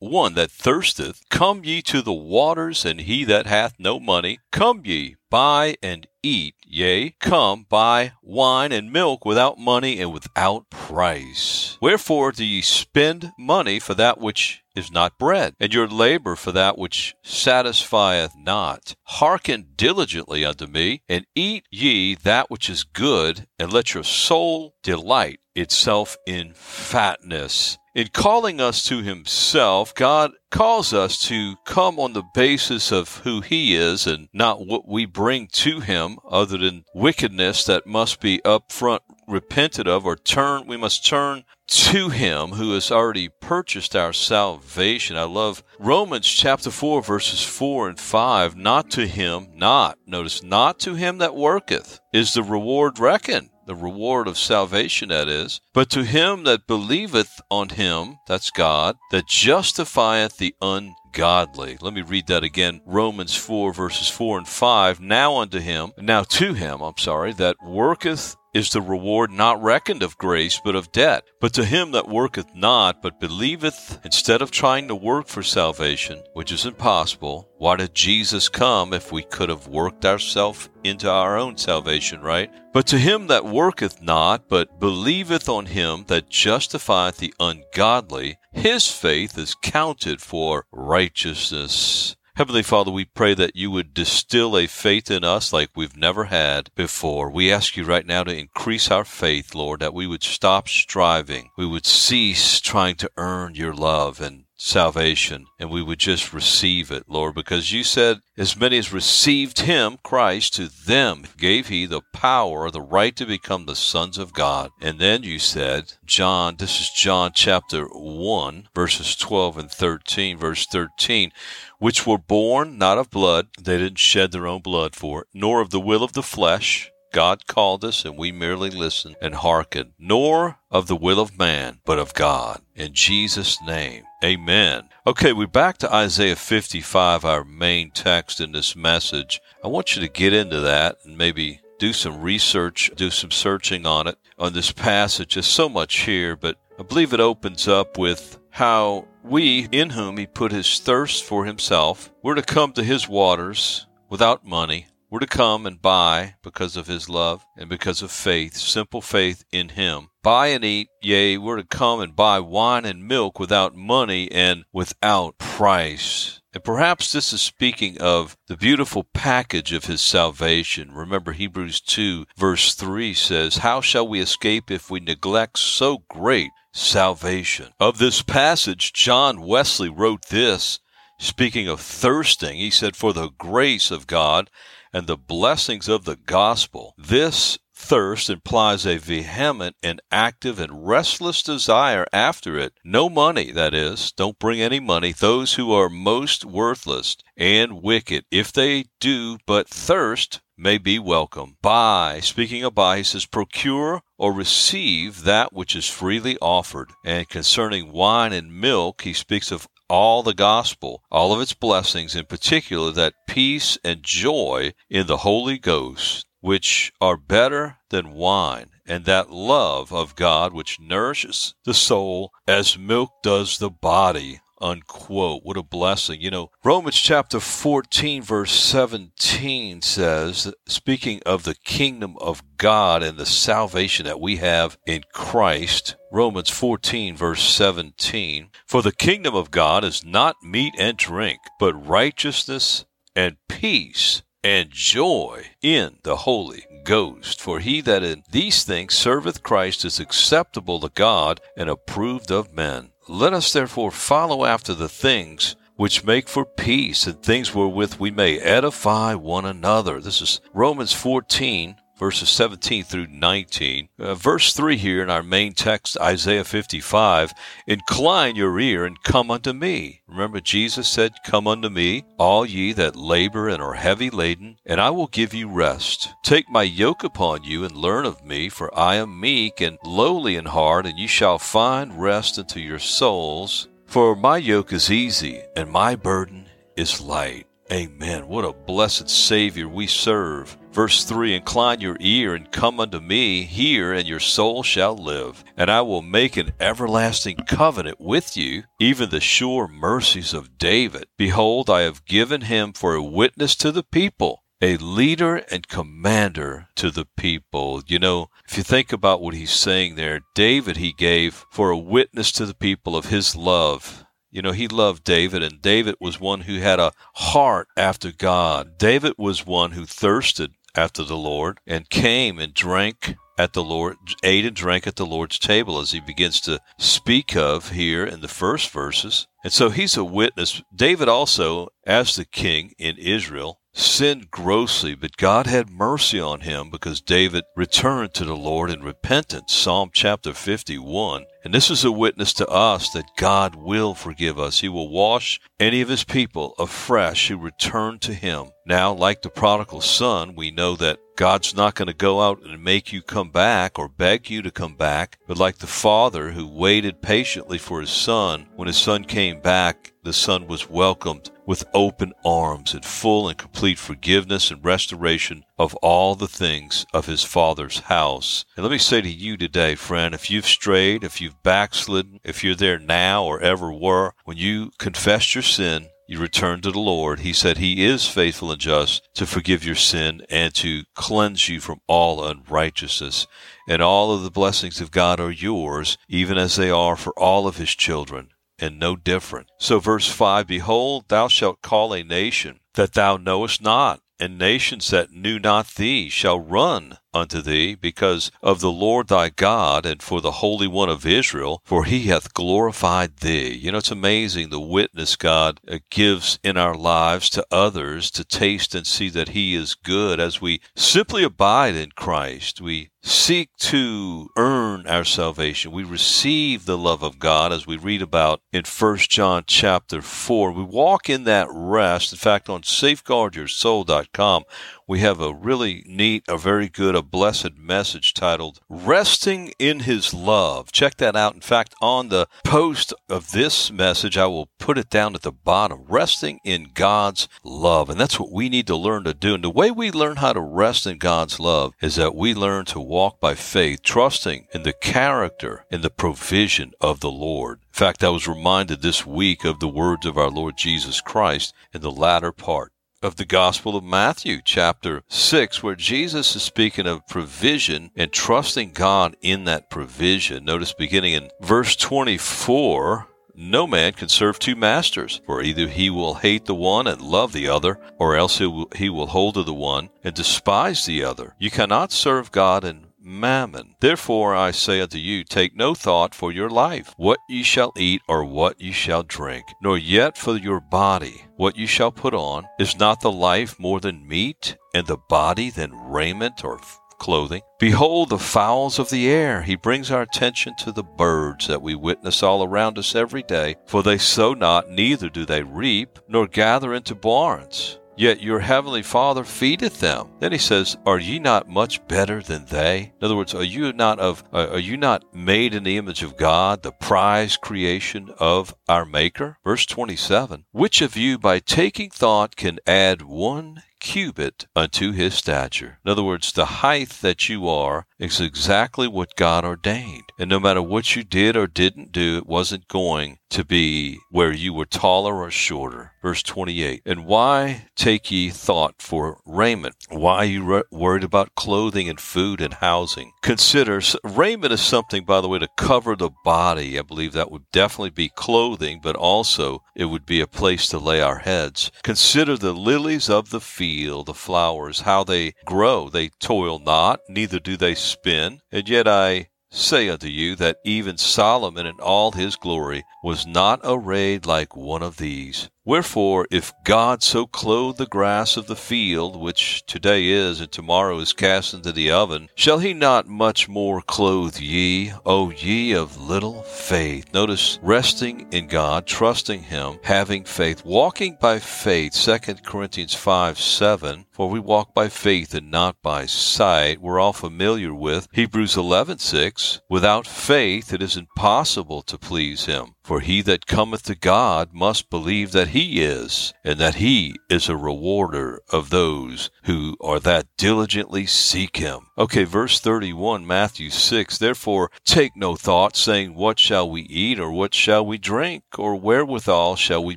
one that thirsteth, come ye to the waters, and he that hath no money, come ye, buy and eat. Yea, come, buy wine and milk without money and without price. Wherefore do ye spend money for that which is not bread, and your labor for that which satisfieth not? Hearken diligently unto me, and eat ye that which is good, and let your soul delight itself in fatness. In calling us to Himself, God calls us to come on the basis of who He is and not what we bring to Him, other than wickedness that must be upfront repented of or turn. We must turn to Him who has already purchased our salvation. I love Romans chapter 4, verses 4 and 5. Not to Him, not, notice, not to Him that worketh is the reward reckoned the reward of salvation, that is. But to him that believeth on him, that's God, that justifieth the ungodly. Let me read that again. Romans 4, verses 4 and 5. Now unto him, now to him, I'm sorry, that worketh is the reward not reckoned of grace, but of debt. But to him that worketh not, but believeth, instead of trying to work for salvation, which is impossible, why did Jesus come if we could have worked ourselves into our own salvation, right? But to him that worketh not, but believeth on him that justifieth the ungodly, his faith is counted for righteousness. Heavenly Father, we pray that you would distill a faith in us like we've never had before. We ask you right now to increase our faith, Lord, that we would stop striving. We would cease trying to earn your love and salvation and we would just receive it, Lord, because you said, as many as received him, Christ, to them gave he the power, the right to become the sons of God. And then you said, John, this is John chapter 1, verses 12 and 13, verse 13, which were born not of blood, they didn't shed their own blood for nor of the will of the flesh, God called us and we merely listened and hearkened, nor of the will of man, but of God. In Jesus' name, amen. Okay, we're back to Isaiah 55, our main text in this message. I want you to get into that and maybe do some research, do some searching on it, on this passage. There's so much here, but I believe it opens up with how we, in whom he put his thirst for himself, were to come to his waters without money, we're to come and buy because of his love and because of faith, simple faith in him. Buy and eat, yea, we're to come and buy wine and milk without money and without price. And perhaps this is speaking of the beautiful package of his salvation. Remember, Hebrews 2, verse 3 says, How shall we escape if we neglect so great salvation? Of this passage, John Wesley wrote this, speaking of thirsting. He said, For the grace of God and the blessings of the gospel. This thirst implies a vehement and active and restless desire after it. No money, that is. Don't bring any money. Those who are most worthless and wicked, if they do but thirst, may be welcome. Buy, speaking of buy, he says, procure or receive that which is freely offered. And concerning wine and milk, he speaks of all the gospel, all of its blessings, in particular that peace and joy in the Holy Ghost, which are better than wine, and that love of God which nourishes the soul as milk does the body unquote. What a blessing. You know, Romans chapter 14, verse 17 says, speaking of the kingdom of God and the salvation that we have in Christ, Romans 14, verse 17, for the kingdom of God is not meat and drink, but righteousness and peace and joy in the Holy Ghost. For he that in these things serveth Christ is acceptable to God and approved of men. Let us therefore follow after the things which make for peace and things wherewith we may edify one another. This is Romans 14, verses 17 through 19. Uh, verse 3 here in our main text, Isaiah 55 Incline your ear and come unto me. Remember, Jesus said, Come unto me, all ye that labor and are heavy laden, and I will give you rest. Take my yoke upon you and learn of me, for I am meek and lowly in heart, and ye shall find rest unto your souls. For my yoke is easy and my burden is light. Amen. What a blessed Savior we serve. Verse 3 Incline your ear and come unto me, hear, and your soul shall live. And I will make an everlasting covenant with you, even the sure mercies of David. Behold, I have given him for a witness to the people a leader and commander to the people. You know, if you think about what he's saying there, David he gave for a witness to the people of his love you know, he loved David, and David was one who had a heart after God. David was one who thirsted after the Lord and came and drank at the Lord, ate and drank at the Lord's table, as he begins to speak of here in the first verses. And so he's a witness. David also, as the king in Israel, sinned grossly, but God had mercy on him because David returned to the Lord in repentance. Psalm chapter 51. And this is a witness to us that God will forgive us. He will wash any of his people afresh who return to him. Now, like the prodigal son, we know that God's not going to go out and make you come back or beg you to come back, but like the father who waited patiently for his son, when his son came back, the son was welcomed with open arms and full and complete forgiveness and restoration of all the things of his father's house. And let me say to you today, friend, if you've strayed, if you've backslidden, if you're there now or ever were, when you confess your sin, you return to the Lord, He said He is faithful and just to forgive your sin and to cleanse you from all unrighteousness. And all of the blessings of God are yours, even as they are for all of His children and no different. So, verse 5 Behold, thou shalt call a nation that thou knowest not, and nations that knew not thee shall run unto thee because of the Lord thy God and for the Holy One of Israel, for he hath glorified thee. You know, it's amazing the witness God uh, gives in our lives to others to taste and see that he is good as we simply abide in Christ. We seek to earn our salvation. We receive the love of God as we read about in 1 John chapter 4. We walk in that rest. In fact, on safeguardyoursoul.com, we have a really neat, a very good, a blessed message titled Resting in His Love. Check that out. In fact, on the post of this message, I will put it down at the bottom Resting in God's Love. And that's what we need to learn to do. And the way we learn how to rest in God's love is that we learn to walk by faith, trusting in the character and the provision of the Lord. In fact, I was reminded this week of the words of our Lord Jesus Christ in the latter part of the Gospel of Matthew, chapter 6, where Jesus is speaking of provision and trusting God in that provision. Notice beginning in verse 24. No man can serve two masters, for either he will hate the one and love the other, or else he will, he will hold to the one and despise the other. You cannot serve God and mammon. Therefore I say unto you, take no thought for your life, what ye shall eat or what ye shall drink, nor yet for your body, what ye shall put on. Is not the life more than meat, and the body than raiment or clothing. Behold the fowls of the air. He brings our attention to the birds that we witness all around us every day. For they sow not, neither do they reap, nor gather into barns yet your heavenly Father feedeth them. Then he says, Are ye not much better than they? In other words, are you not of uh, are you not made in the image of God, the prize creation of our Maker? Verse 27. Which of you by taking thought can add one cubit unto his stature. In other words, the height that you are is exactly what God ordained. And no matter what you did or didn't do, it wasn't going to be where you were taller or shorter. Verse 28. And why take ye thought for raiment? Why are you re- worried about clothing and food and housing? Consider raiment is something, by the way, to cover the body. I believe that would definitely be clothing, but also it would be a place to lay our heads. Consider the lilies of the field, the flowers, how they grow. They toil not, neither do they spin. And yet I say unto you that even Solomon in all his glory was not arrayed like one of these. Wherefore, if God so clothe the grass of the field, which today is and tomorrow is cast into the oven, shall he not much more clothe ye, O ye of little faith? Notice resting in God, trusting him, having faith, walking by faith, 2 Corinthians 5 7. For we walk by faith and not by sight. We're all familiar with Hebrews 11 6. Without faith it is impossible to please him. For he that cometh to God must believe that he is, and that he is a rewarder of those who are that diligently seek him. Okay, verse 31, Matthew 6. Therefore take no thought, saying, What shall we eat, or what shall we drink, or wherewithal shall we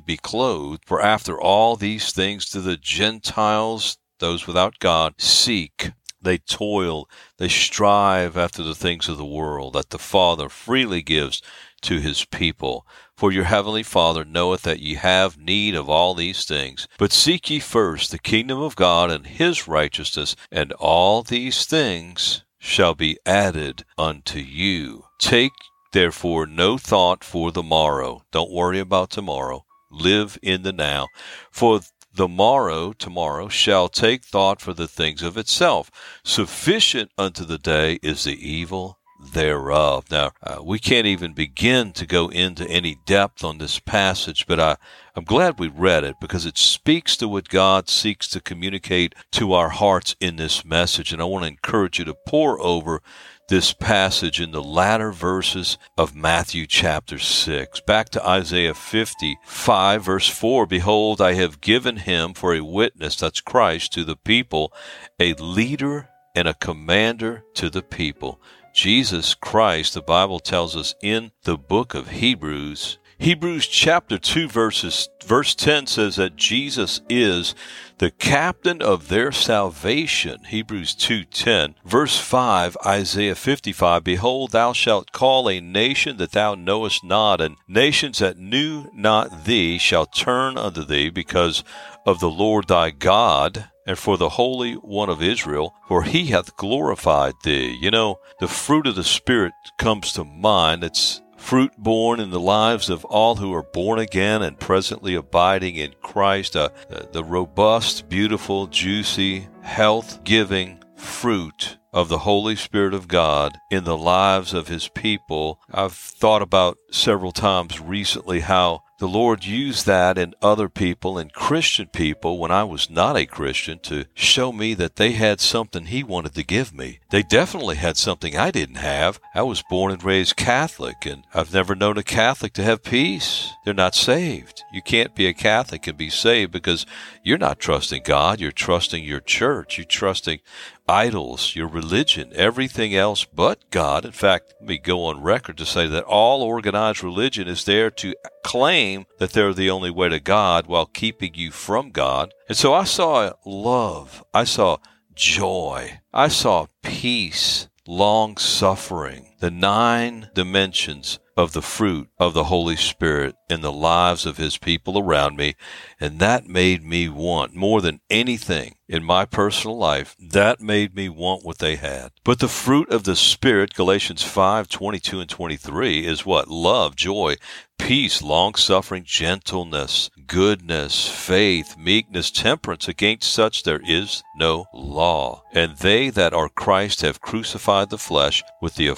be clothed? For after all these things do the Gentiles, those without God, seek. They toil, they strive after the things of the world that the Father freely gives to his people. For your heavenly Father knoweth that ye have need of all these things. But seek ye first the kingdom of God and his righteousness, and all these things shall be added unto you. Take therefore no thought for the morrow. Don't worry about tomorrow. Live in the now. For the morrow, tomorrow, shall take thought for the things of itself. Sufficient unto the day is the evil thereof. Now, uh, we can't even begin to go into any depth on this passage, but I, I'm glad we read it because it speaks to what God seeks to communicate to our hearts in this message. And I want to encourage you to pore over this passage in the latter verses of Matthew chapter 6. Back to Isaiah 55, verse 4 Behold, I have given him for a witness, that's Christ, to the people, a leader and a commander to the people. Jesus Christ, the Bible tells us in the book of Hebrews. Hebrews chapter 2 verses verse 10 says that Jesus is the captain of their salvation. Hebrews 2:10. Verse 5, Isaiah 55, behold thou shalt call a nation that thou knowest not and nations that knew not thee shall turn unto thee because of the Lord thy God and for the Holy One of Israel, for he hath glorified thee. You know, the fruit of the Spirit comes to mind. It's fruit born in the lives of all who are born again and presently abiding in Christ. Uh, the robust, beautiful, juicy, health giving fruit of the Holy Spirit of God in the lives of His people. I've thought about several times recently how the Lord used that in other people and Christian people when I was not a Christian to show me that they had something He wanted to give me. They definitely had something I didn't have. I was born and raised Catholic, and I've never known a Catholic to have peace. They're not saved. You can't be a Catholic and be saved because you're not trusting God. You're trusting your church. You're trusting idols, your religion, everything else but God. In fact, let me go on record to say that all organized religion is there to claim that they're the only way to God while keeping you from God. And so I saw love, I saw joy, I saw peace, long suffering, the nine dimensions of the fruit of the Holy Spirit in the lives of His people around me. And that made me want more than anything in my personal life. That made me want what they had. But the fruit of the Spirit, Galatians 5 22 and 23, is what? Love, joy, peace, long suffering, gentleness, goodness, faith, meekness, temperance. Against such there is no law. And they that are Christ have crucified the flesh with the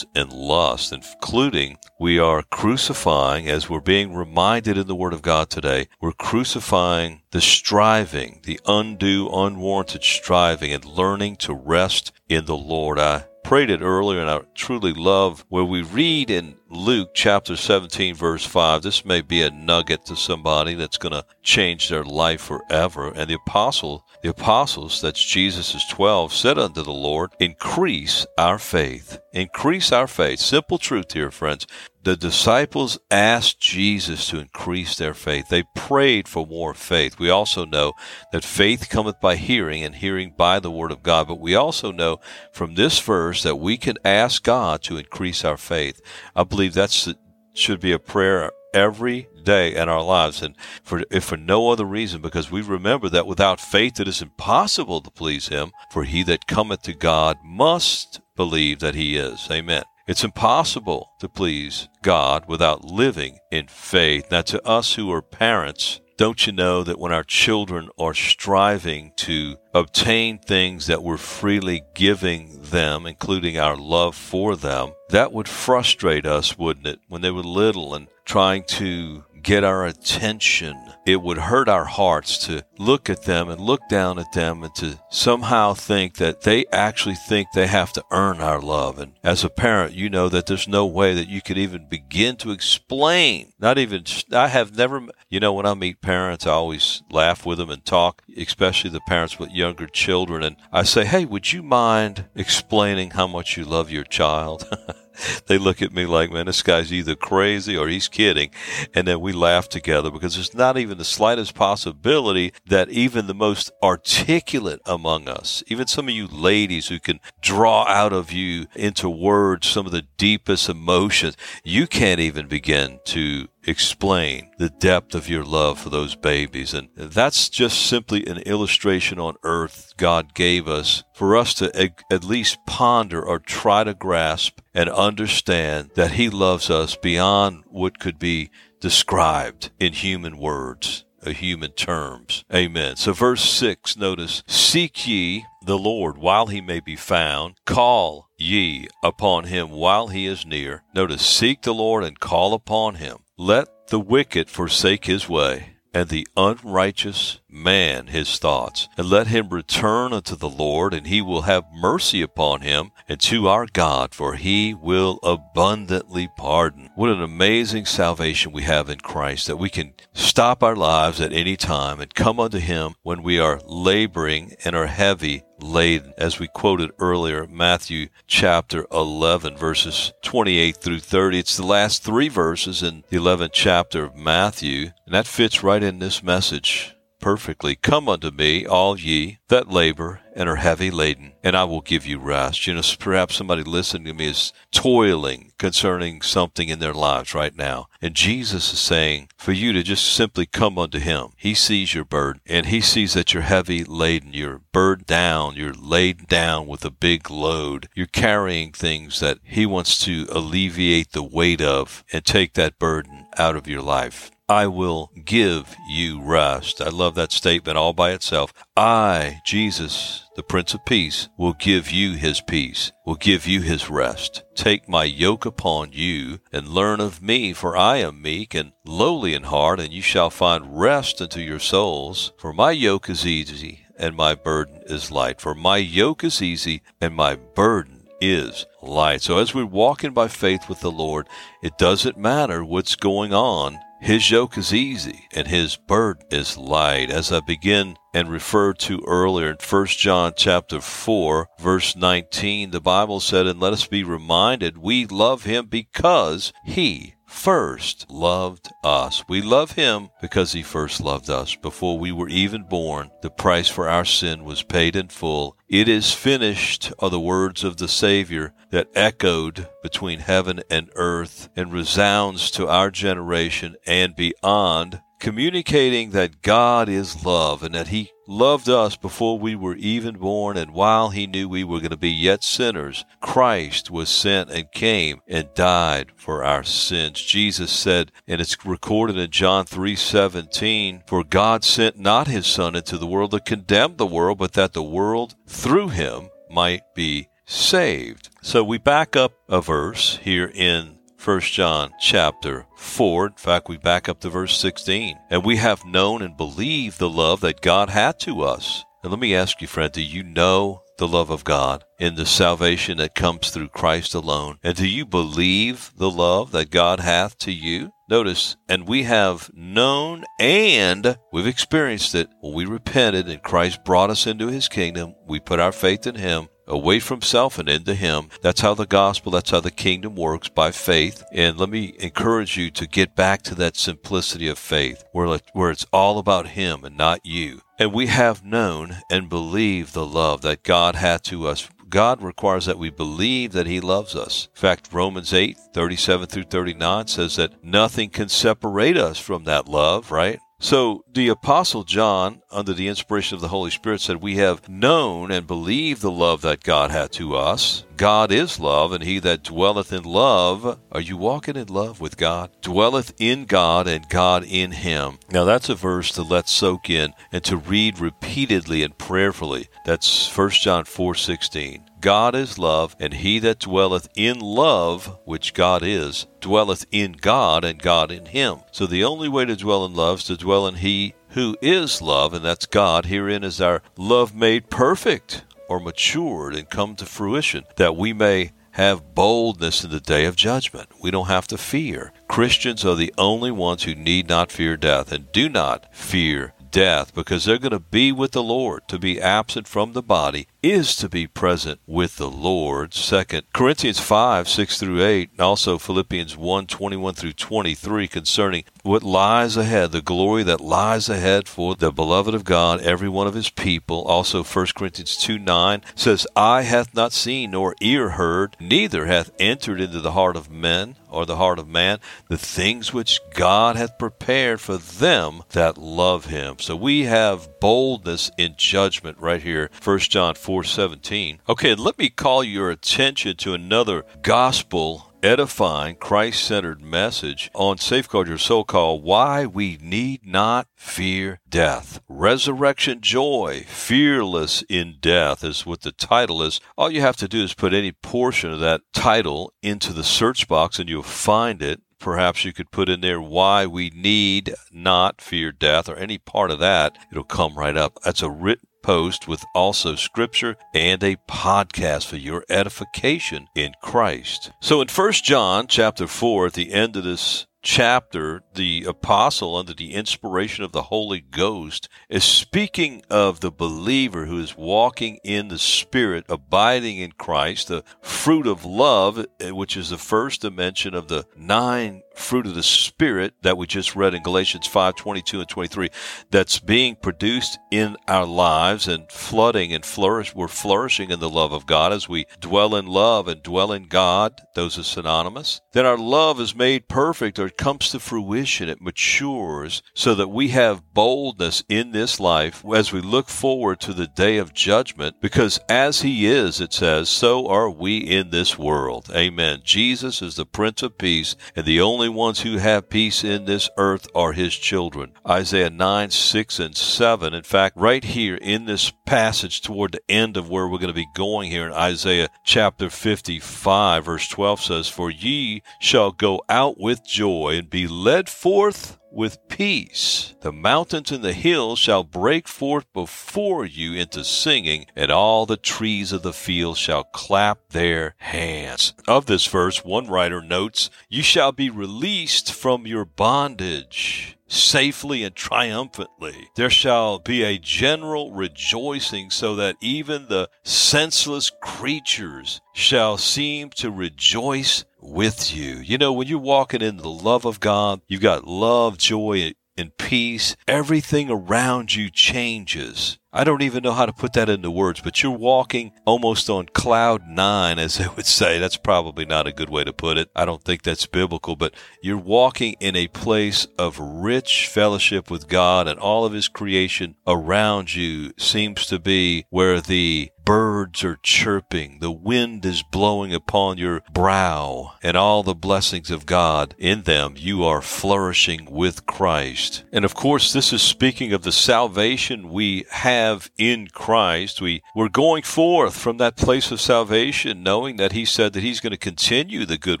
and lust, including we are crucifying, as we're being reminded in the Word of God today, we're crucifying the striving, the undue, unwarranted striving, and learning to rest in the Lord. I prayed it earlier, and I truly love where we read in Luke chapter 17, verse 5. This may be a nugget to somebody that's going to change their life forever. And the apostle, the apostles, that's Jesus' 12, said unto the Lord, Increase our faith. Increase our faith. Simple truth here, friends. The disciples asked Jesus to increase their faith. They prayed for more faith. We also know that faith cometh by hearing, and hearing by the word of God. But we also know from this verse that we can ask God to increase our faith. I believe that should be a prayer every day in our lives, and for if for no other reason, because we remember that without faith it is impossible to please Him. For he that cometh to God must believe that He is. Amen. It's impossible to please God without living in faith. Now, to us who are parents, don't you know that when our children are striving to obtain things that we're freely giving them, including our love for them, that would frustrate us, wouldn't it? When they were little and trying to get our attention. It would hurt our hearts to look at them and look down at them and to somehow think that they actually think they have to earn our love. And as a parent, you know that there's no way that you could even begin to explain. Not even, I have never, you know, when I meet parents, I always laugh with them and talk, especially the parents with younger children. And I say, hey, would you mind explaining how much you love your child? they look at me like, man, this guy's either crazy or he's kidding. And then we laugh together because there's not even the slightest possibility that even the most articulate among us, even some of you ladies who can draw out of you into words some of the deepest emotions, you can't even begin to explain the depth of your love for those babies. And that's just simply an illustration on earth God gave us for us to at least ponder or try to grasp and understand that He loves us beyond what could be described in human words. Uh, human terms. Amen. So, verse 6, notice, Seek ye the Lord while he may be found, call ye upon him while he is near. Notice, seek the Lord and call upon him. Let the wicked forsake his way, and the unrighteous man his thoughts, and let him return unto the Lord, and he will have mercy upon him, and to our God, for he will abundantly pardon. What an amazing salvation we have in Christ, that we can stop our lives at any time and come unto him when we are laboring and are heavy laden, as we quoted earlier, Matthew chapter 11, verses 28 through 30. It's the last three verses in the 11th chapter of Matthew, and that fits right in this message perfectly. Come unto me, all ye that labor and are heavy laden, and I will give you rest. You know, perhaps somebody listening to me is toiling concerning something in their lives right now. And Jesus is saying for you to just simply come unto Him. He sees your burden, and He sees that you're heavy laden. You're burdened down. You're laid down with a big load. You're carrying things that He wants to alleviate the weight of and take that burden out of your life. I will give you rest. I love that statement all by itself. I, Jesus, the Prince of Peace, will give you his peace, will give you his rest. Take my yoke upon you and learn of me, for I am meek and lowly in heart, and you shall find rest unto your souls. For my yoke is easy and my burden is light. For my yoke is easy and my burden is light. So as we're walking by faith with the Lord, it doesn't matter what's going on his yoke is easy and his burden is light. As I begin and referred to earlier in 1 John chapter 4 verse 19, the Bible said, and let us be reminded we love him because he first loved us. We love him because he first loved us. Before we were even born, the price for our sin was paid in full. It is finished are the words of the Savior that echoed between heaven and earth and resounds to our generation and beyond communicating that God is love and that He loved us before we were even born, and while He knew we were going to be yet sinners, Christ was sent and came and died for our sins. Jesus said, and it's recorded in John 3:17, "For God sent not His Son into the world to condemn the world, but that the world through Him might be saved." So we back up a verse here in 1 John chapter 4. In fact, we back up to verse 16. And we have known and believed the love that God had to us. And let me ask you, friend, do you know the love of God in the salvation that comes through Christ alone? And do you believe the love that God hath to you? Notice, and we have known and we've experienced it when we repented and Christ brought us into his kingdom. We put our faith in him away from self and into Him. That's how the gospel, that's how the kingdom works by faith. And let me encourage you to get back to that simplicity of faith where, it's all about Him and not you. And we have known and believed the love that God had to us. God requires that we believe that He loves us. In fact, Romans 8, 37 through 39 says that nothing can separate us from that love, right? So the Apostle John, under the inspiration of the Holy Spirit, said, We have known and believed the love that God had to us. God is love, and he that dwelleth in love, are you walking in love with God? Dwelleth in God, and God in him. Now that's a verse to let soak in and to read repeatedly and prayerfully. That's 1 John 4 16. God is love, and he that dwelleth in love, which God is, dwelleth in God, and God in him. So the only way to dwell in love is to dwell in he who is love, and that's God. Herein is our love made perfect or matured and come to fruition, that we may have boldness in the day of judgment. We don't have to fear. Christians are the only ones who need not fear death and do not fear death because they're going to be with the Lord. To be absent from the body is to be present with the Lord. Second Corinthians 5, 6 through 8, and also Philippians 1, 21 through 23 concerning what lies ahead, the glory that lies ahead for the beloved of God, every one of his people. Also 1 Corinthians 2, 9 says, Eye hath not seen nor ear heard, neither hath entered into the heart of men or the heart of man the things which God hath prepared for them that love him. So we have boldness in judgment right here. 1 John 4 417. Okay, let me call your attention to another gospel edifying, Christ centered message on Safeguard Your Soul called Why We Need Not Fear Death. Resurrection Joy, Fearless in Death is what the title is. All you have to do is put any portion of that title into the search box and you'll find it. Perhaps you could put in there why we need not fear death or any part of that. It'll come right up. That's a written post with also scripture and a podcast for your edification in Christ. So in 1 John chapter 4 at the end of this chapter, the apostle, under the inspiration of the Holy Ghost, is speaking of the believer who is walking in the Spirit, abiding in Christ, the fruit of love, eh, which is the first dimension of the nine fruit of the Spirit that we just read in Galatians 5 22 and 23, that's being produced in our lives and flooding and flourish. We're flourishing in the love of God as we dwell in love and dwell in God. Those are synonymous. Then our love is made perfect or it comes to fruition, it matures so that we have boldness in this life as we look forward to the day of judgment, because as He is, it says, so are we in this world. Amen. Jesus is the Prince of Peace, and the only ones who have peace in this earth are His children. Isaiah 9, 6, and 7. In fact, right here in this passage toward the end of where we're going to be going here in Isaiah chapter 55, verse 12 says, For ye shall go out with joy and be led forth with peace. The mountains and the hills shall break forth before you into singing, and all the trees of the field shall clap their hands. Of this verse, one writer notes, You shall be released from your bondage safely and triumphantly. There shall be a general rejoicing, so that even the senseless creatures shall seem to rejoice with you. You know, when you're walking in the love of God, you've got love, joy, and peace. Everything around you changes. I don't even know how to put that into words, but you're walking almost on cloud nine, as they would say. That's probably not a good way to put it. I don't think that's biblical, but you're walking in a place of rich fellowship with God, and all of His creation around you seems to be where the birds are chirping, the wind is blowing upon your brow, and all the blessings of God in them, you are flourishing with Christ. And of course, this is speaking of the salvation we have in Christ. We, we're going forth from that place of salvation, knowing that He said that He's going to continue the good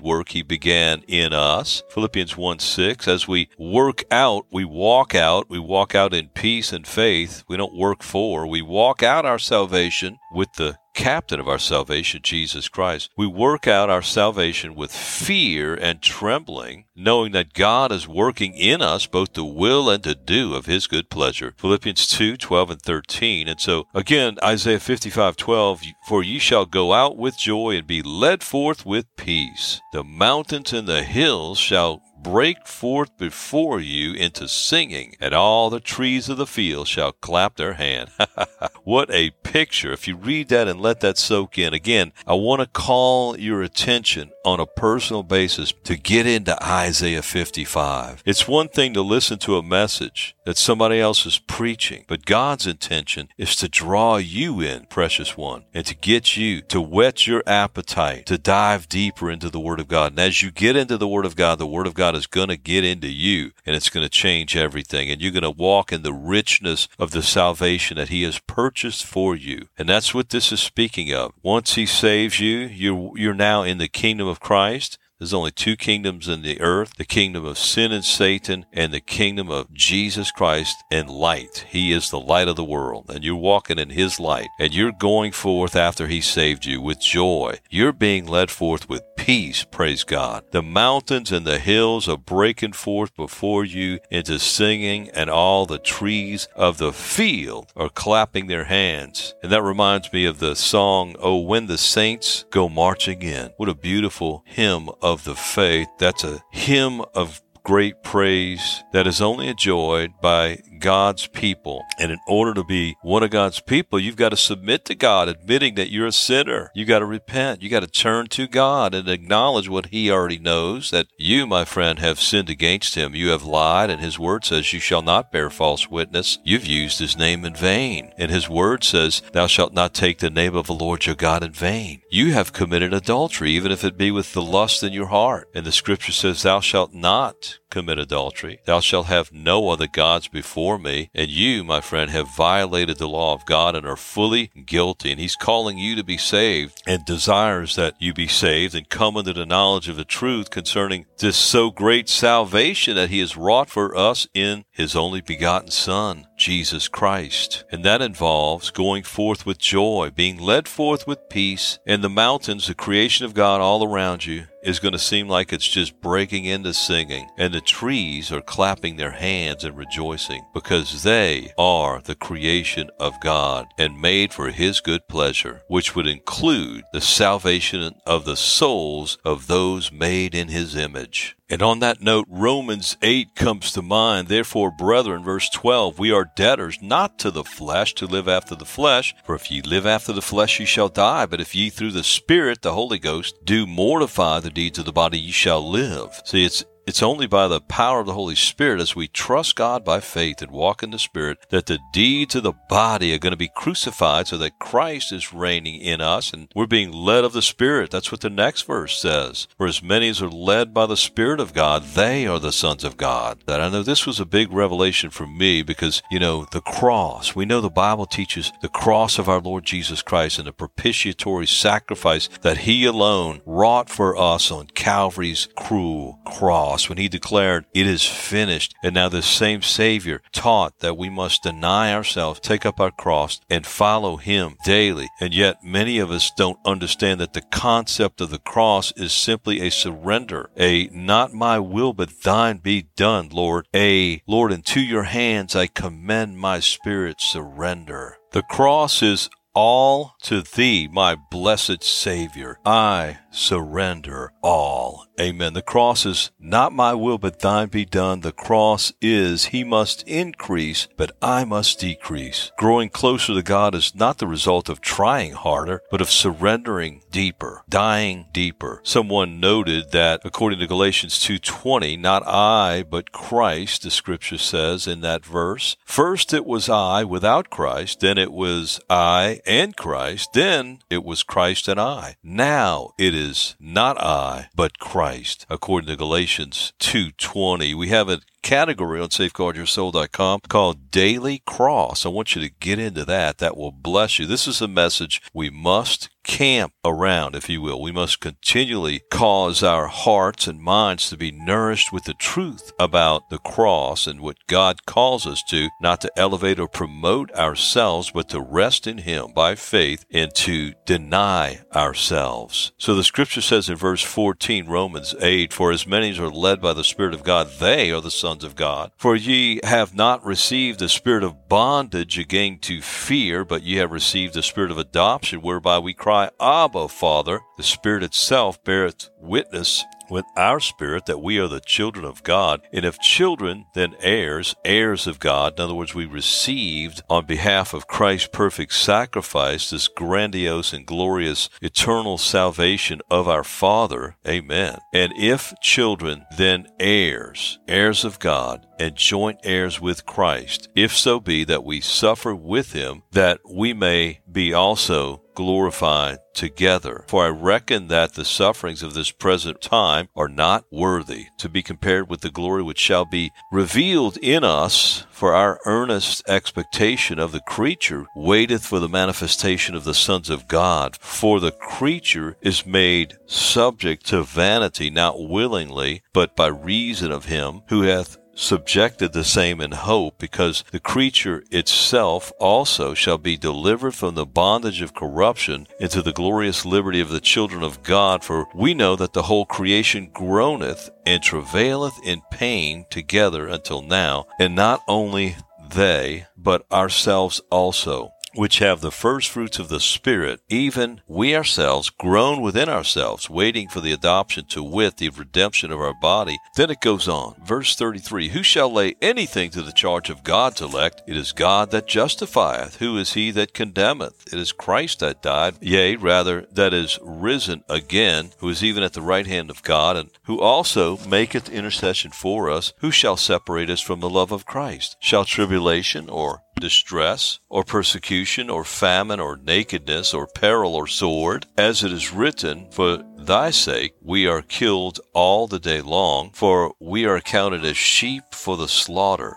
work He began in us. Philippians 1 6, as we work out, we walk out, we walk out in peace and faith. We don't work for, we walk out our salvation with the captain of our salvation, Jesus Christ. We work out our salvation with fear and trembling, knowing that God is working in us both to will and to do of his good pleasure. Philippians 2 12 and 13. And so, again, Isaiah 55 12, for ye shall go out with joy and be led forth with peace. The mountains and the hills shall break forth before you into singing, and all the trees of the field shall clap their hand. what a picture. If you read that and let that soak in, again, I want to call your attention on a personal basis to get into Isaiah 55. It's one thing to listen to a message that somebody else is preaching, but God's intention is to draw you in, precious one, and to get you to whet your appetite, to dive deeper into the Word of God. And as you get into the Word of God, the Word of God is going to get into you and it's going to change everything. And you're going to walk in the richness of the salvation that He has purchased for you. And that's what this is speaking of. Once He saves you, you're, you're now in the kingdom of Christ. There's only two kingdoms in the earth the kingdom of sin and Satan, and the kingdom of Jesus Christ and light. He is the light of the world, and you're walking in His light, and you're going forth after He saved you with joy. You're being led forth with peace, praise God. The mountains and the hills are breaking forth before you into singing, and all the trees of the field are clapping their hands. And that reminds me of the song, Oh, When the Saints Go Marching In. What a beautiful hymn of the faith. That's a hymn of great praise that is only enjoyed by God's people. And in order to be one of God's people, you've got to submit to God, admitting that you're a sinner. You've got to repent. You've got to turn to God and acknowledge what He already knows that you, my friend, have sinned against Him. You have lied, and His word says, You shall not bear false witness. You've used His name in vain. And His word says, Thou shalt not take the name of the Lord your God in vain. You have committed adultery, even if it be with the lust in your heart. And the scripture says, Thou shalt not commit adultery. Thou shalt have no other gods before me. And you, my friend, have violated the law of God and are fully guilty. And He's calling you to be saved and desires that you be saved and come into the knowledge of the truth concerning this so great salvation that He has wrought for us in His only begotten Son. Jesus Christ. And that involves going forth with joy, being led forth with peace, and the mountains, the creation of God all around you, is going to seem like it's just breaking into singing, and the trees are clapping their hands and rejoicing because they are the creation of God and made for His good pleasure, which would include the salvation of the souls of those made in His image. And on that note, Romans 8 comes to mind. Therefore, brethren, verse 12, we are debtors not to the flesh to live after the flesh. For if ye live after the flesh, ye shall die. But if ye through the Spirit, the Holy Ghost, do mortify the deeds of the body, ye shall live. See, it's it's only by the power of the Holy Spirit as we trust God by faith and walk in the Spirit that the deeds of the body are going to be crucified so that Christ is reigning in us and we're being led of the Spirit. That's what the next verse says. For as many as are led by the Spirit of God, they are the sons of God. That I know this was a big revelation for me because, you know, the cross, we know the Bible teaches the cross of our Lord Jesus Christ and the propitiatory sacrifice that He alone wrought for us on Calvary's cruel cross cross when he declared, It is finished. And now this same Savior taught that we must deny ourselves, take up our cross, and follow him daily. And yet many of us don't understand that the concept of the cross is simply a surrender, a not my will but thine be done, Lord. A Lord, into your hands I commend my spirit surrender. The cross is all to thee, my blessed Savior. I surrender all. Amen. The cross is not my will, but thine be done. The cross is he must increase, but I must decrease. Growing closer to God is not the result of trying harder, but of surrendering deeper, dying deeper. Someone noted that according to Galatians 2:20, not I, but Christ, the scripture says in that verse. First it was I without Christ, then it was I and Christ, then it was Christ and I. Now it is not I, but Christ, according to Galatians 2:20. We have a category on safeguardyoursoul.com called Daily Cross. I want you to get into that. That will bless you. This is a message we must camp around, if you will. We must continually cause our hearts and minds to be nourished with the truth about the cross and what God calls us to, not to elevate or promote ourselves, but to rest in Him by faith and to deny ourselves. So the scripture says in verse 14, Romans 8, For as many as are led by the Spirit of God, they are the sons of God. For ye have not received the spirit of bondage again to fear, but ye have received the spirit of adoption, whereby we cry, cry, Abba, Father. The Spirit itself beareth witness with our spirit that we are the children of God. And if children, then heirs, heirs of God. In other words, we received on behalf of Christ's perfect sacrifice this grandiose and glorious eternal salvation of our Father. Amen. And if children, then heirs, heirs of God, and joint heirs with Christ, if so be that we suffer with him, that we may be also glorified together. For I reckon that the sufferings of this present time are not worthy to be compared with the glory which shall be revealed in us. For our earnest expectation of the creature waiteth for the manifestation of the sons of God. For the creature is made subject to vanity, not willingly, but by reason of him who hath subjected the same in hope, because the creature itself also shall be delivered from the bondage of corruption into the glorious liberty of the children of God. For we know that the whole creation groaneth and travaileth in pain together until now, and not only they, but ourselves also which have the first fruits of the Spirit, even we ourselves groan within ourselves, waiting for the adoption to wit, the redemption of our body. Then it goes on. Verse 33 Who shall lay anything to the charge of God's elect? It is God that justifieth. Who is he that condemneth? It is Christ that died, yea, rather, that is risen again, who is even at the right hand of God, and who also maketh intercession for us. Who shall separate us from the love of Christ? Shall tribulation or distress, or persecution, or famine, or nakedness, or peril, or sword, as it is written, For thy sake we are killed all the day long, for we are counted as sheep for the slaughter.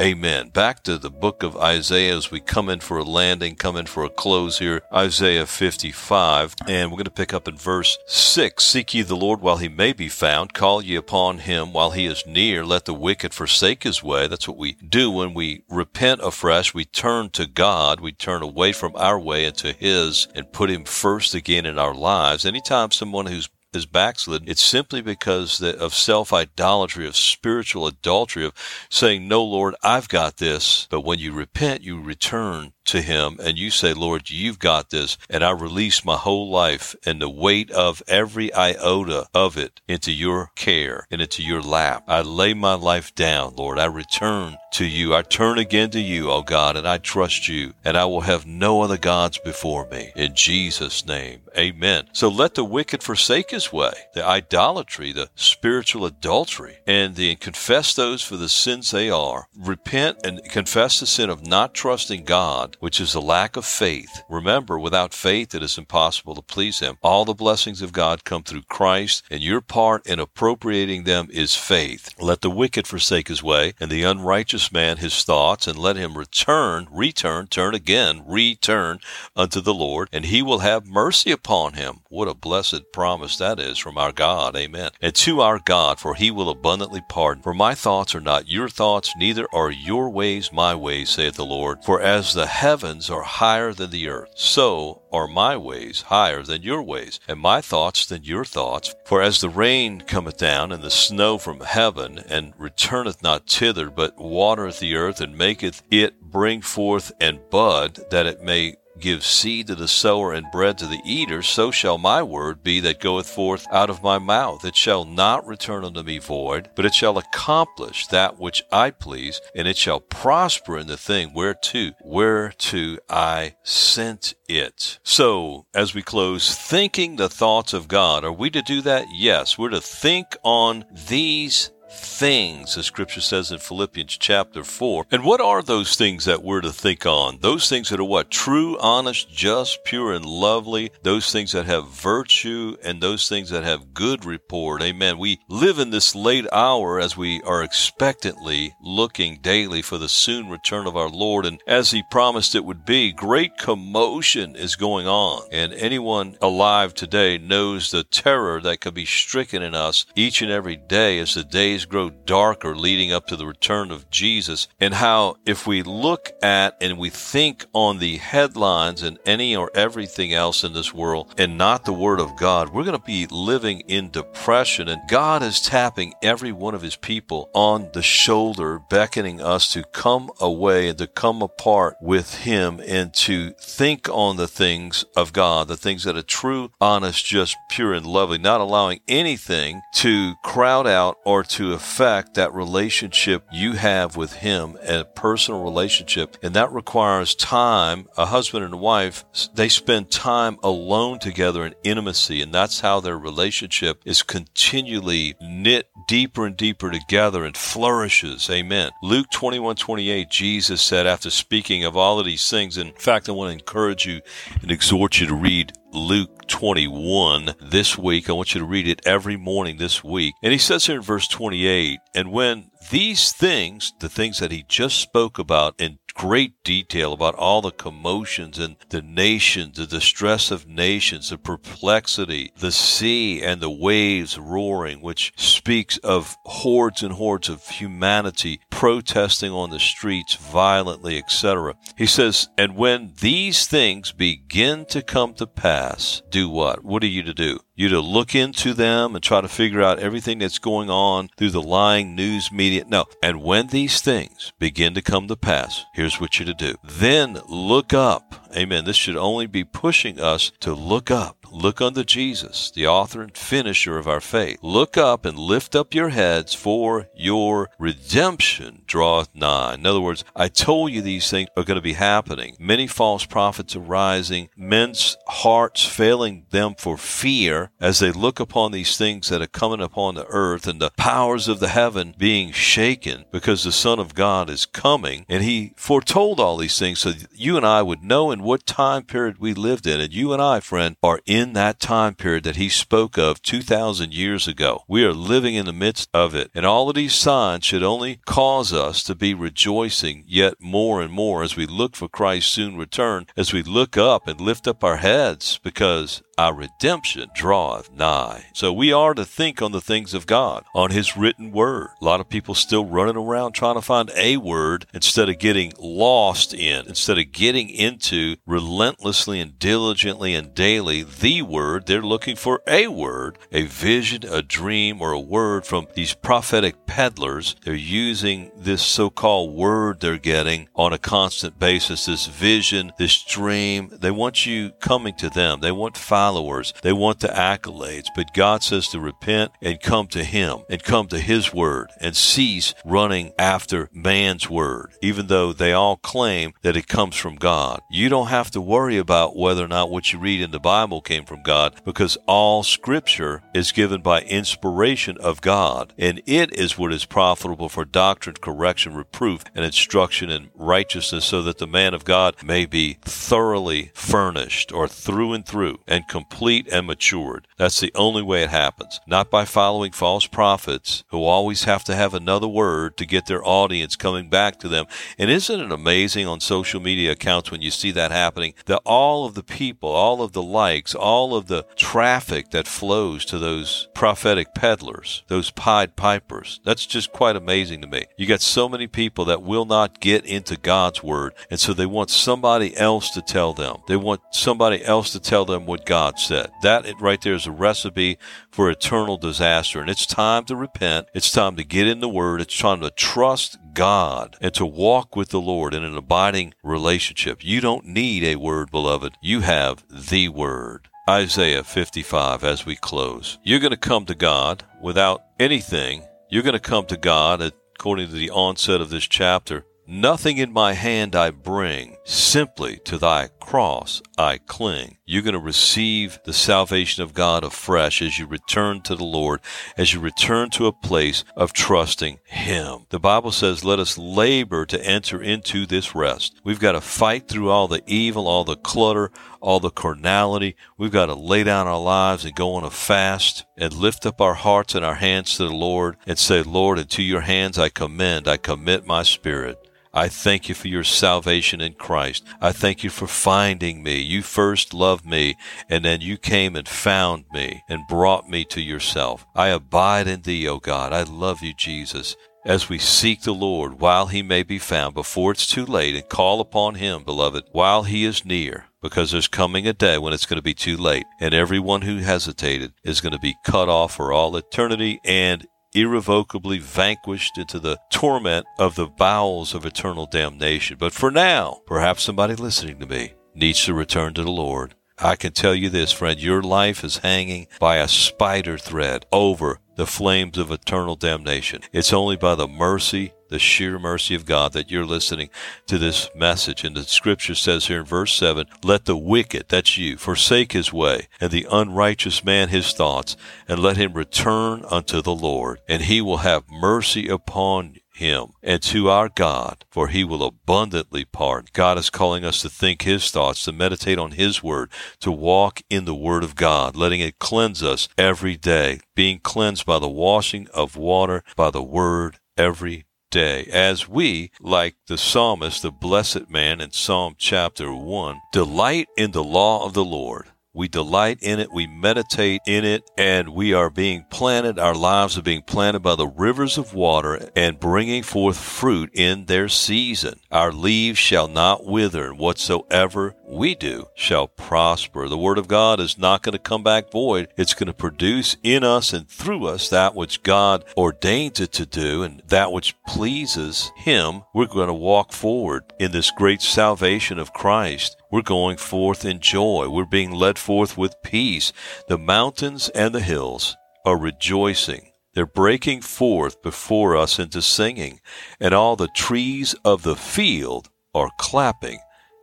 Amen. Back to the book of Isaiah as we come in for a landing, come in for a close here. Isaiah 55, and we're going to pick up in verse 6. Seek ye the Lord while he may be found, call ye upon him while he is near. Let the wicked forsake his way. That's what we do when we repent afresh. We turn to God, we turn away from our way into his and put him first again in our lives. Anytime someone who's is backslidden, it's simply because of self idolatry, of spiritual adultery, of saying, No, Lord, I've got this. But when you repent, you return to Him and you say, Lord, you've got this, and I release my whole life and the weight of every iota of it into your care and into your lap. I lay my life down, Lord. I return to you. I turn again to you, O God, and I trust you, and I will have no other gods before me. In Jesus' name, amen. So let the wicked forsake his way, the idolatry, the spiritual adultery, and then confess those for the sins they are. Repent and confess the sin of not trusting God which is the lack of faith. Remember, without faith, it is impossible to please Him. All the blessings of God come through Christ, and your part in appropriating them is faith. Let the wicked forsake his way, and the unrighteous man his thoughts, and let him return, return, turn again, return unto the Lord, and He will have mercy upon him. What a blessed promise that is from our God. Amen. And to our God, for He will abundantly pardon. For my thoughts are not your thoughts, neither are your ways my ways, saith the Lord. For as the heavens are higher than the earth, so are my ways higher than your ways, and my thoughts than your thoughts. For as the rain cometh down, and the snow from heaven, and returneth not thither, but watereth the earth, and maketh it bring forth and bud, that it may give seed to the sower and bread to the eater, so shall my word be that goeth forth out of my mouth. It shall not return unto me void, but it shall accomplish that which I please, and it shall prosper in the thing whereto, whereto I sent it. So, as we close, thinking the thoughts of God, are we to do that? Yes, we're to think on these things, the scripture says in Philippians chapter 4. And what are those things that we're to think on? Those things that are what? True, honest, just, pure, and lovely. Those things that have virtue and those things that have good report. Amen. We live in this late hour as we are expectantly looking daily for the soon return of our Lord. And as he promised it would be, great commotion is going on. And anyone alive today knows the terror that could be stricken in us each and every day as the days grow darker leading up to the return of Jesus, and how if we look at and we think on the headlines and any or everything else in this world and not the Word of God, we're going to be living in depression. And God is tapping every one of His people on the shoulder, beckoning us to come away and to come apart with Him and to think on the things of God, the things that are true, honest, just, pure, and lovely, not allowing anything to crowd out or to affect that relationship you have with him, a personal relationship. And that requires time. A husband and wife, they spend time alone together in intimacy. And that's how their relationship is continually knit deeper and deeper together and flourishes. Amen. Luke 21 28, Jesus said, after speaking of all of these things, in fact, I want to encourage you and exhort you to read Luke 21 this week. I want you to read it every morning this week. And he says here in verse 28, and when these things, the things that he just spoke about in great detail about all the commotions and the nations, the distress of nations, the perplexity, the sea and the waves roaring, which speaks of hordes and hordes of humanity protesting on the streets violently, etc. He says, And when these things begin to come to pass, do what? What are you to do? you to look into them and try to figure out everything that's going on through the lying news media. No. And when these things begin to come to pass, here's what you're to do. Then look up. Amen. This should only be pushing us to look up Look unto Jesus, the author and finisher of our faith. Look up and lift up your heads, for your redemption draweth nigh. In other words, I told you these things are going to be happening. Many false prophets arising, men's hearts failing them for fear as they look upon these things that are coming upon the earth and the powers of the heaven being shaken because the Son of God is coming. And he foretold all these things so you and I would know in what time period we lived in. And you and I, friend, are in in that time period that he spoke of 2,000 years ago. We are living in the midst of it. And all of these signs should only cause us to be rejoicing yet more and more as we look for Christ's soon return, as we look up and lift up our heads because our redemption draweth nigh. So we are to think on the things of God, on His written word. A lot of people still running around trying to find a word instead of getting lost in, instead of getting into relentlessly and diligently and daily the word. They're looking for a word, a vision, a dream, or a word from these prophetic peddlers. They're using this so called word they're getting on a constant basis, this vision, this dream. They want you coming to them. They want followers. They want the accolades, but God says to repent and come to Him and come to His Word and cease running after man's Word, even though they all claim that it comes from God. You don't have to worry about whether or not what you read in the Bible came from God because all Scripture is given by inspiration of God, and it is what is profitable for doctrine, correction, reproof, and instruction in righteousness, so that the man of God may be thoroughly furnished or through and through and complete and matured. That's the only way it happens. Not by following false prophets who always have to have another word to get their audience coming back to them. And isn't it amazing on social media accounts when you see that happening that all of the people, all of the likes, all of the traffic that flows to those prophetic peddlers, those Pied Pipers, that's just quite amazing to me. You got so many people that will not get into God's word, and so they want somebody else to tell them. They want somebody else to tell them what God said. That right there is a recipe for eternal disaster. And it's time to repent. It's time to get in the Word. It's time to trust God and to walk with the Lord in an abiding relationship. You don't need a word, beloved. You have the word. Isaiah 55 as we close. You're going to come to God without anything. You're going to come to God according to the onset of this chapter Nothing in my hand I bring, simply to thy cross I cling. You're going to receive the salvation of God afresh as you return to the Lord, as you return to a place of trusting Him. The Bible says, let us labor to enter into this rest. We've got to fight through all the evil, all the clutter, all the carnality. We've got to lay down our lives and go on a fast and lift up our hearts and our hands to the Lord and say, Lord, into your hands I commend, I commit my spirit. I thank you for your salvation in Christ. I thank you for finding me. You first loved me, and then you came and found me and brought me to yourself. I abide in thee, O God. I love you, Jesus. As we seek the Lord while he may be found before it's too late and call upon him, beloved, while he is near, because there's coming a day when it's going to be too late, and everyone who hesitated is going to be cut off for all eternity and irrevocably vanquished into the torment of the bowels of eternal damnation. But for now, perhaps somebody listening to me needs to return to the Lord. I can tell you this, friend, your life is hanging by a spider thread over the flames of eternal damnation. It's only by the mercy the sheer mercy of God that you're listening to this message. And the scripture says here in verse 7 Let the wicked, that's you, forsake his way, and the unrighteous man his thoughts, and let him return unto the Lord, and he will have mercy upon him and to our God, for he will abundantly pardon. God is calling us to think his thoughts, to meditate on his word, to walk in the word of God, letting it cleanse us every day, being cleansed by the washing of water by the word every day, as we, like the psalmist, the blessed man in Psalm chapter 1, delight in the law of the Lord. We delight in it, we meditate in it, and we are being planted. Our lives are being planted by the rivers of water and bringing forth fruit in their season. Our leaves shall not wither, and whatsoever we do shall prosper. The Word of God is not going to come back void. It's going to produce in us and through us that which God ordains it to do and that which pleases Him. We're going to walk forward in this great salvation of Christ. We're going forth in joy. We're being led forth with peace. The mountains and the hills are rejoicing. They're breaking forth before us into singing, and all the trees of the field are clapping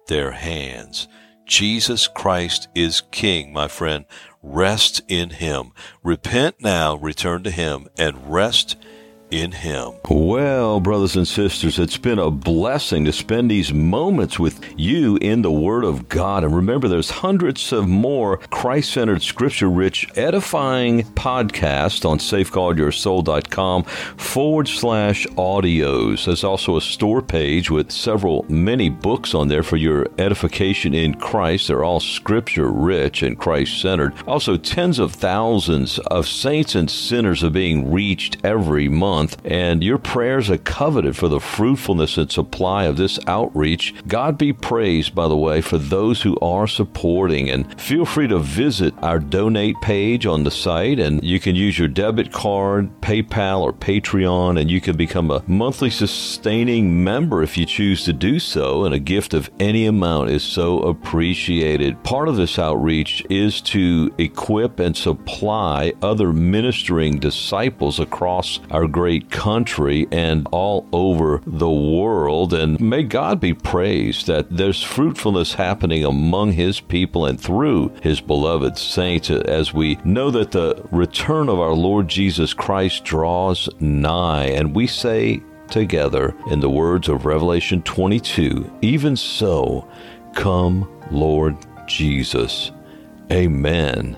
their hands. Jesus Christ is King, my friend. Rest in Him. Repent now, return to Him, and rest in Him. Well, brothers and sisters, it's been a blessing to spend these moments with you in the Word of God. And remember, there's hundreds of more Christ centered, scripture rich, edifying podcasts on safeguardyoursoul.com forward slash audios. There's also a store page with several many books on there for your edification in Christ. They're all scripture rich and Christ centered. Also, tens of thousands of saints and sinners are being reached every month month, and your prayers are coveted for the fruitfulness and supply of this outreach. God be praised, by the way, for those who are supporting. And feel free to visit our donate page on the site, and you can use your debit card, PayPal, or Patreon, and you can become a monthly sustaining member if you choose to do so. And a gift of any amount is so appreciated. Part of this outreach is to equip and supply other ministering disciples across our great country and all over the world. And may God be praised that there's fruitfulness happening among His people and through His beloved saints as we know that the return of our Lord Jesus Christ draws nigh. And we say together in the words of Revelation 22 Even so, come, Lord Jesus. Amen